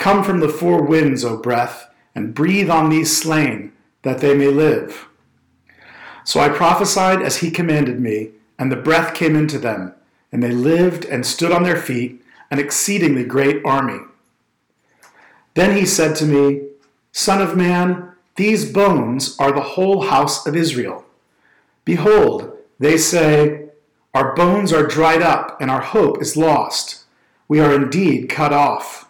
Come from the four winds, O breath, and breathe on these slain, that they may live. So I prophesied as he commanded me, and the breath came into them, and they lived and stood on their feet, an exceedingly great army. Then he said to me, Son of man, these bones are the whole house of Israel. Behold, they say, Our bones are dried up, and our hope is lost. We are indeed cut off.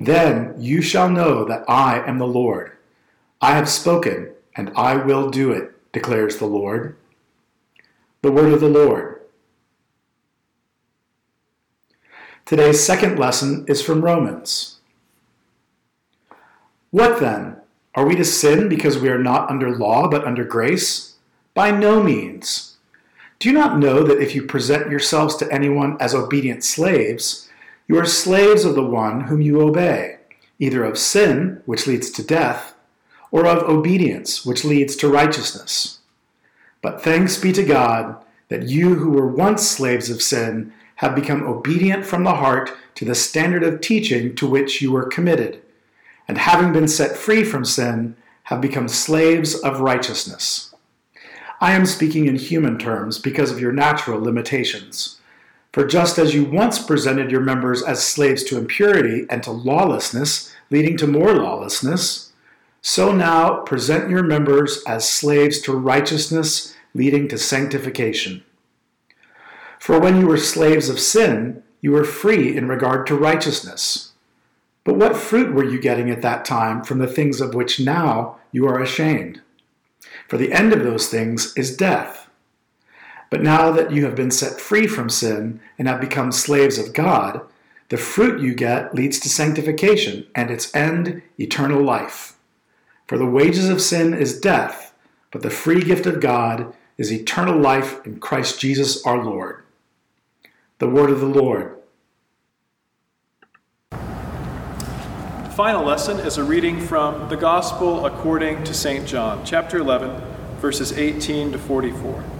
Then you shall know that I am the Lord. I have spoken, and I will do it, declares the Lord. The word of the Lord. Today's second lesson is from Romans. What then? Are we to sin because we are not under law but under grace? By no means. Do you not know that if you present yourselves to anyone as obedient slaves, you are slaves of the one whom you obey, either of sin, which leads to death, or of obedience, which leads to righteousness. But thanks be to God that you who were once slaves of sin have become obedient from the heart to the standard of teaching to which you were committed, and having been set free from sin, have become slaves of righteousness. I am speaking in human terms because of your natural limitations. For just as you once presented your members as slaves to impurity and to lawlessness, leading to more lawlessness, so now present your members as slaves to righteousness, leading to sanctification. For when you were slaves of sin, you were free in regard to righteousness. But what fruit were you getting at that time from the things of which now you are ashamed? For the end of those things is death. But now that you have been set free from sin and have become slaves of God, the fruit you get leads to sanctification, and its end, eternal life. For the wages of sin is death, but the free gift of God is eternal life in Christ Jesus our Lord. The word of the Lord. The final lesson is a reading from the Gospel according to St. John, chapter 11, verses 18 to 44.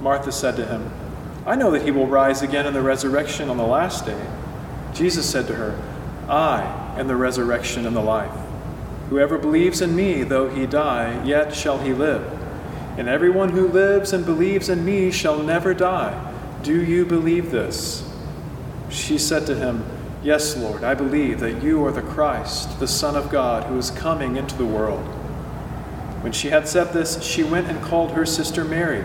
Martha said to him, I know that he will rise again in the resurrection on the last day. Jesus said to her, I and the resurrection and the life. Whoever believes in me, though he die, yet shall he live. And everyone who lives and believes in me shall never die. Do you believe this? She said to him, Yes, Lord, I believe that you are the Christ, the Son of God, who is coming into the world. When she had said this, she went and called her sister Mary,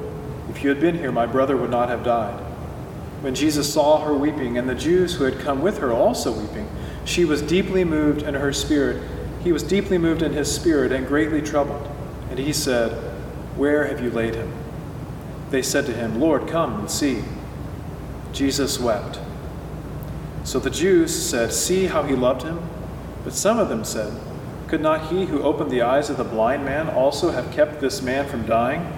if you had been here, my brother would not have died. When Jesus saw her weeping, and the Jews who had come with her also weeping, she was deeply moved in her spirit. He was deeply moved in his spirit and greatly troubled. And he said, Where have you laid him? They said to him, Lord, come and see. Jesus wept. So the Jews said, See how he loved him? But some of them said, Could not he who opened the eyes of the blind man also have kept this man from dying?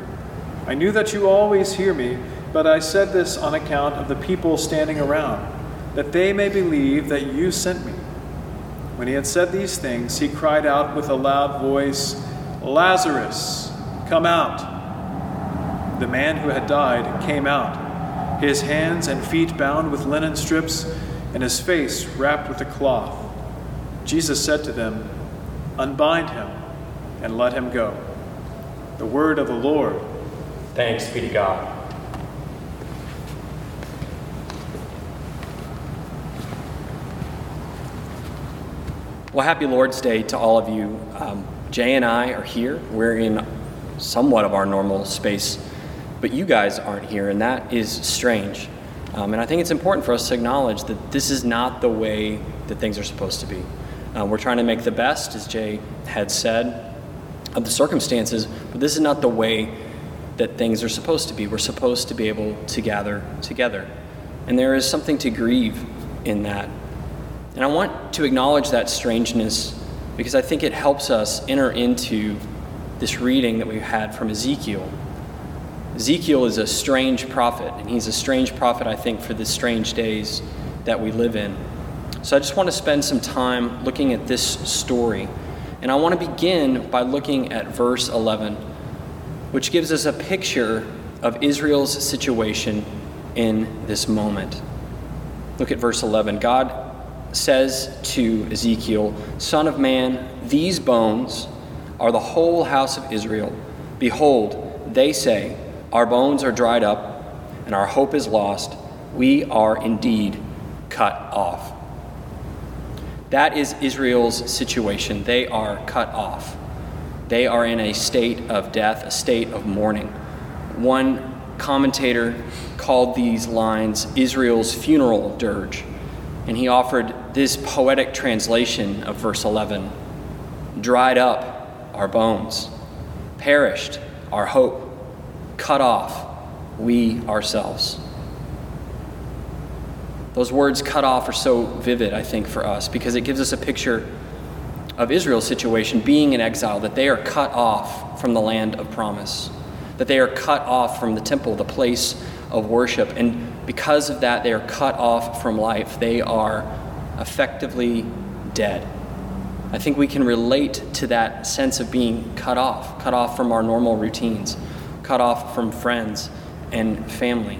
I knew that you always hear me, but I said this on account of the people standing around that they may believe that you sent me. When he had said these things, he cried out with a loud voice, Lazarus, come out. The man who had died came out, his hands and feet bound with linen strips, and his face wrapped with a cloth. Jesus said to them, Unbind him and let him go. The word of the Lord. Thanks be to God. Well, happy Lord's Day to all of you. Um, Jay and I are here. We're in somewhat of our normal space, but you guys aren't here, and that is strange. Um, and I think it's important for us to acknowledge that this is not the way that things are supposed to be. Uh, we're trying to make the best, as Jay had said, of the circumstances, but this is not the way that things are supposed to be. We're supposed to be able to gather together. And there is something to grieve in that and I want to acknowledge that strangeness because I think it helps us enter into this reading that we've had from Ezekiel. Ezekiel is a strange prophet, and he's a strange prophet, I think, for the strange days that we live in. So I just want to spend some time looking at this story. And I want to begin by looking at verse 11, which gives us a picture of Israel's situation in this moment. Look at verse 11. God says to Ezekiel, Son of man, these bones are the whole house of Israel. Behold, they say, Our bones are dried up, and our hope is lost. We are indeed cut off. That is Israel's situation. They are cut off. They are in a state of death, a state of mourning. One commentator called these lines Israel's funeral dirge and he offered this poetic translation of verse 11 Dried up our bones, perished our hope, cut off we ourselves. Those words cut off are so vivid, I think, for us because it gives us a picture of Israel's situation being in exile, that they are cut off from the land of promise, that they are cut off from the temple, the place of worship. And because of that, they are cut off from life. They are effectively dead. I think we can relate to that sense of being cut off, cut off from our normal routines, cut off from friends and family.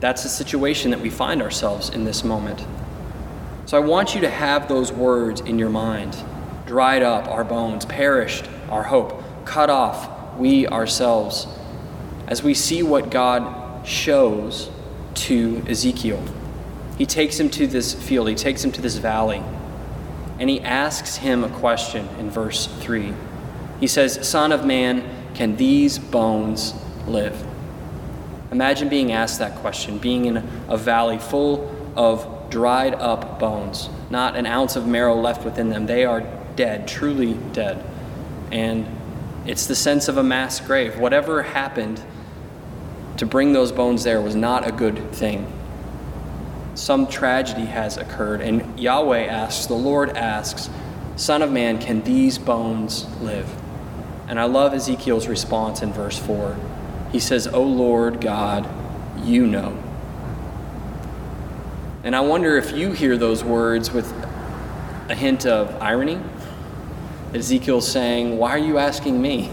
That's the situation that we find ourselves in this moment. So I want you to have those words in your mind dried up our bones, perished our hope, cut off we ourselves, as we see what God shows to Ezekiel. He takes him to this field, he takes him to this valley, and he asks him a question in verse 3. He says, Son of man, can these bones live? Imagine being asked that question, being in a valley full of dried up bones, not an ounce of marrow left within them. They are dead, truly dead. And it's the sense of a mass grave. Whatever happened to bring those bones there was not a good thing. Some tragedy has occurred, and Yahweh asks, the Lord asks, Son of man, can these bones live? And I love Ezekiel's response in verse 4. He says, O Lord God, you know. And I wonder if you hear those words with a hint of irony. Ezekiel's saying, Why are you asking me?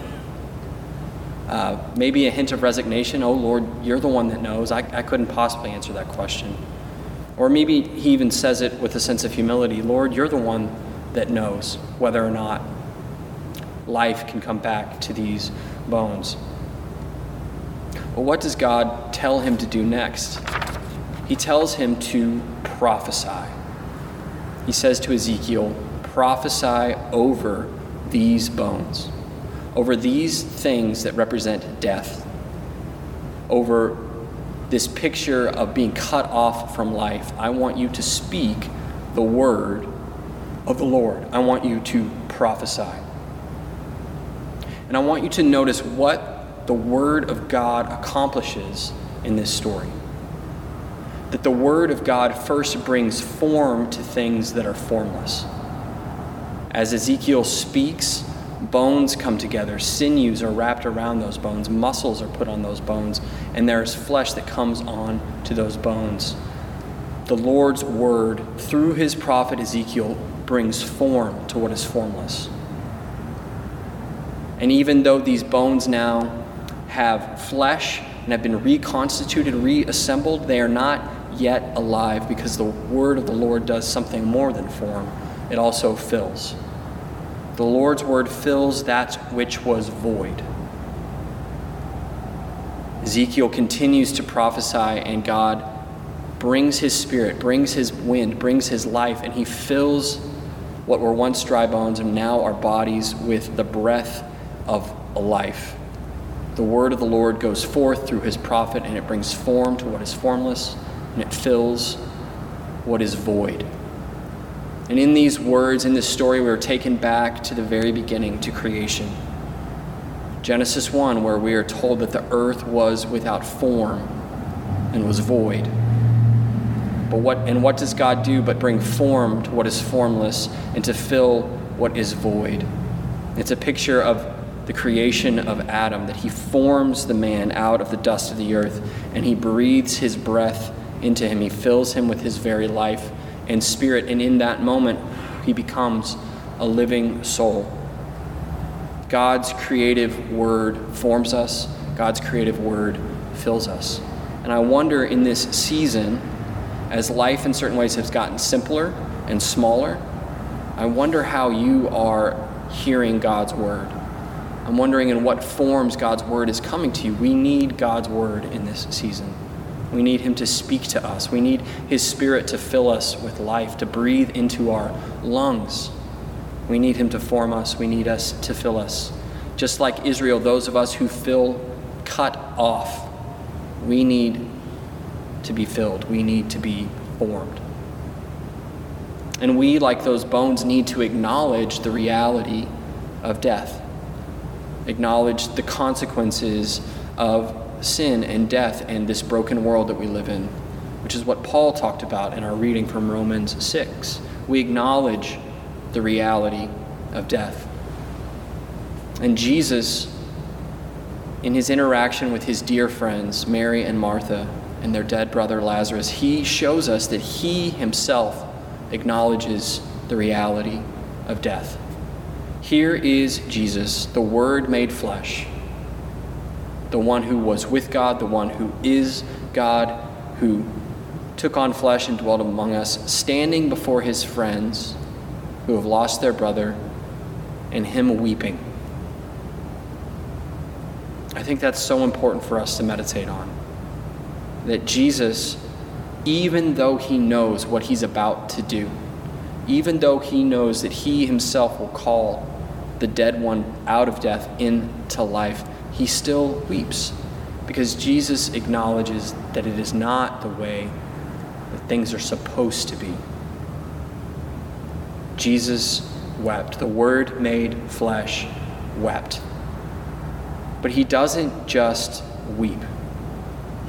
Uh, maybe a hint of resignation. Oh, Lord, you're the one that knows. I, I couldn't possibly answer that question. Or maybe he even says it with a sense of humility Lord, you're the one that knows whether or not life can come back to these bones. Well, what does God tell him to do next? He tells him to prophesy. He says to Ezekiel, prophesy over these bones, over these things that represent death, over this picture of being cut off from life. I want you to speak the word of the Lord. I want you to prophesy. And I want you to notice what the Word of God accomplishes in this story. That the Word of God first brings form to things that are formless. As Ezekiel speaks, bones come together, sinews are wrapped around those bones, muscles are put on those bones, and there's flesh that comes on to those bones. The Lord's Word, through his prophet Ezekiel, brings form to what is formless. And even though these bones now have flesh and have been reconstituted, reassembled, they are not yet alive because the word of the Lord does something more than form, it also fills. The Lord's word fills that which was void. Ezekiel continues to prophesy, and God brings his spirit, brings his wind, brings his life, and he fills what were once dry bones and now are bodies with the breath of life. The word of the Lord goes forth through his prophet, and it brings form to what is formless, and it fills what is void. And in these words, in this story, we are taken back to the very beginning, to creation. Genesis 1, where we are told that the earth was without form and was void. But what, and what does God do but bring form to what is formless and to fill what is void? It's a picture of the creation of Adam, that he forms the man out of the dust of the earth and he breathes his breath into him. He fills him with his very life and spirit. And in that moment, he becomes a living soul. God's creative word forms us, God's creative word fills us. And I wonder in this season, as life in certain ways has gotten simpler and smaller, I wonder how you are hearing God's word. I'm wondering in what forms God's word is coming to you. We need God's word in this season. We need Him to speak to us. We need His Spirit to fill us with life, to breathe into our lungs. We need Him to form us. We need us to fill us. Just like Israel, those of us who feel cut off, we need to be filled. We need to be formed. And we, like those bones, need to acknowledge the reality of death acknowledge the consequences of sin and death and this broken world that we live in, which is what Paul talked about in our reading from Romans 6. We acknowledge the reality of death. And Jesus, in his interaction with his dear friends, Mary and Martha, and their dead brother Lazarus, he shows us that he himself acknowledges the reality of death. Here is Jesus, the Word made flesh, the one who was with God, the one who is God, who took on flesh and dwelt among us, standing before his friends who have lost their brother, and him weeping. I think that's so important for us to meditate on. That Jesus, even though he knows what he's about to do, even though he knows that he himself will call the dead one out of death into life, he still weeps because Jesus acknowledges that it is not the way that things are supposed to be. Jesus wept. The Word made flesh wept. But he doesn't just weep,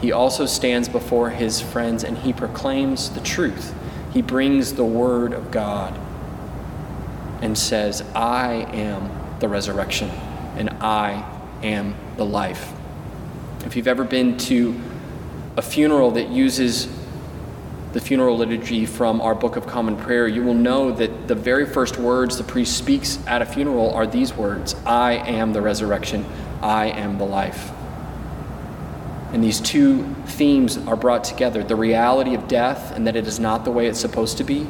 he also stands before his friends and he proclaims the truth. He brings the Word of God and says, I am the resurrection and I am the life. If you've ever been to a funeral that uses the funeral liturgy from our Book of Common Prayer, you will know that the very first words the priest speaks at a funeral are these words I am the resurrection, I am the life. And these two themes are brought together the reality of death and that it is not the way it's supposed to be,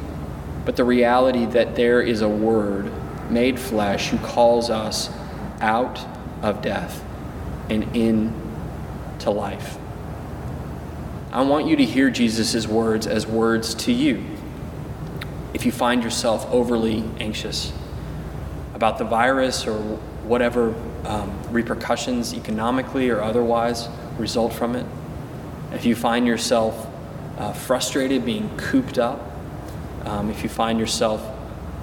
but the reality that there is a word made flesh who calls us out of death and into life. I want you to hear Jesus' words as words to you. If you find yourself overly anxious about the virus or whatever um, repercussions, economically or otherwise, result from it, if you find yourself uh, frustrated, being cooped up, um, if you find yourself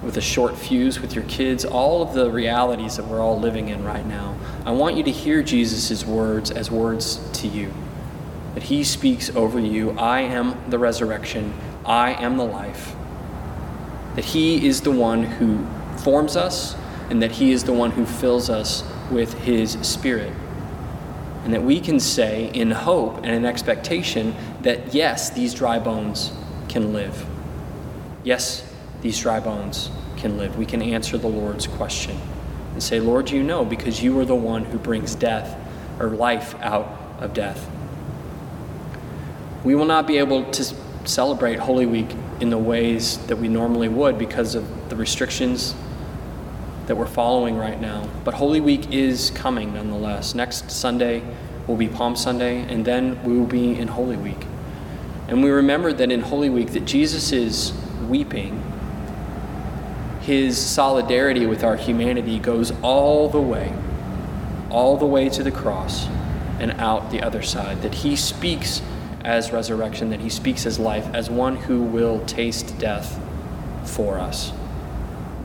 with a short fuse with your kids, all of the realities that we're all living in right now, I want you to hear Jesus' words as words to you. That he speaks over you I am the resurrection, I am the life. That he is the one who forms us, and that he is the one who fills us with his spirit. And that we can say in hope and in expectation that yes, these dry bones can live. Yes, these dry bones can live. We can answer the Lord's question and say, Lord, you know, because you are the one who brings death or life out of death. We will not be able to celebrate Holy Week in the ways that we normally would because of the restrictions that we're following right now. But Holy Week is coming nonetheless. Next Sunday will be Palm Sunday, and then we will be in Holy Week. And we remember that in Holy Week that Jesus is weeping. His solidarity with our humanity goes all the way, all the way to the cross and out the other side. That he speaks as resurrection, that he speaks as life, as one who will taste death for us.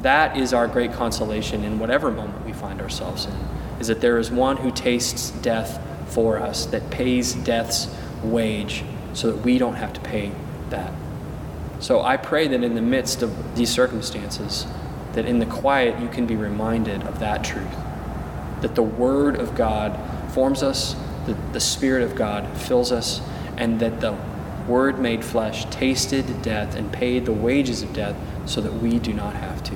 That is our great consolation in whatever moment we find ourselves in, is that there is one who tastes death for us, that pays death's wage so that we don't have to pay that. So I pray that in the midst of these circumstances, that in the quiet you can be reminded of that truth. That the Word of God forms us, that the Spirit of God fills us, and that the Word made flesh tasted death and paid the wages of death so that we do not have to.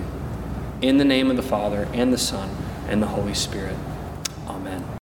In the name of the Father, and the Son, and the Holy Spirit.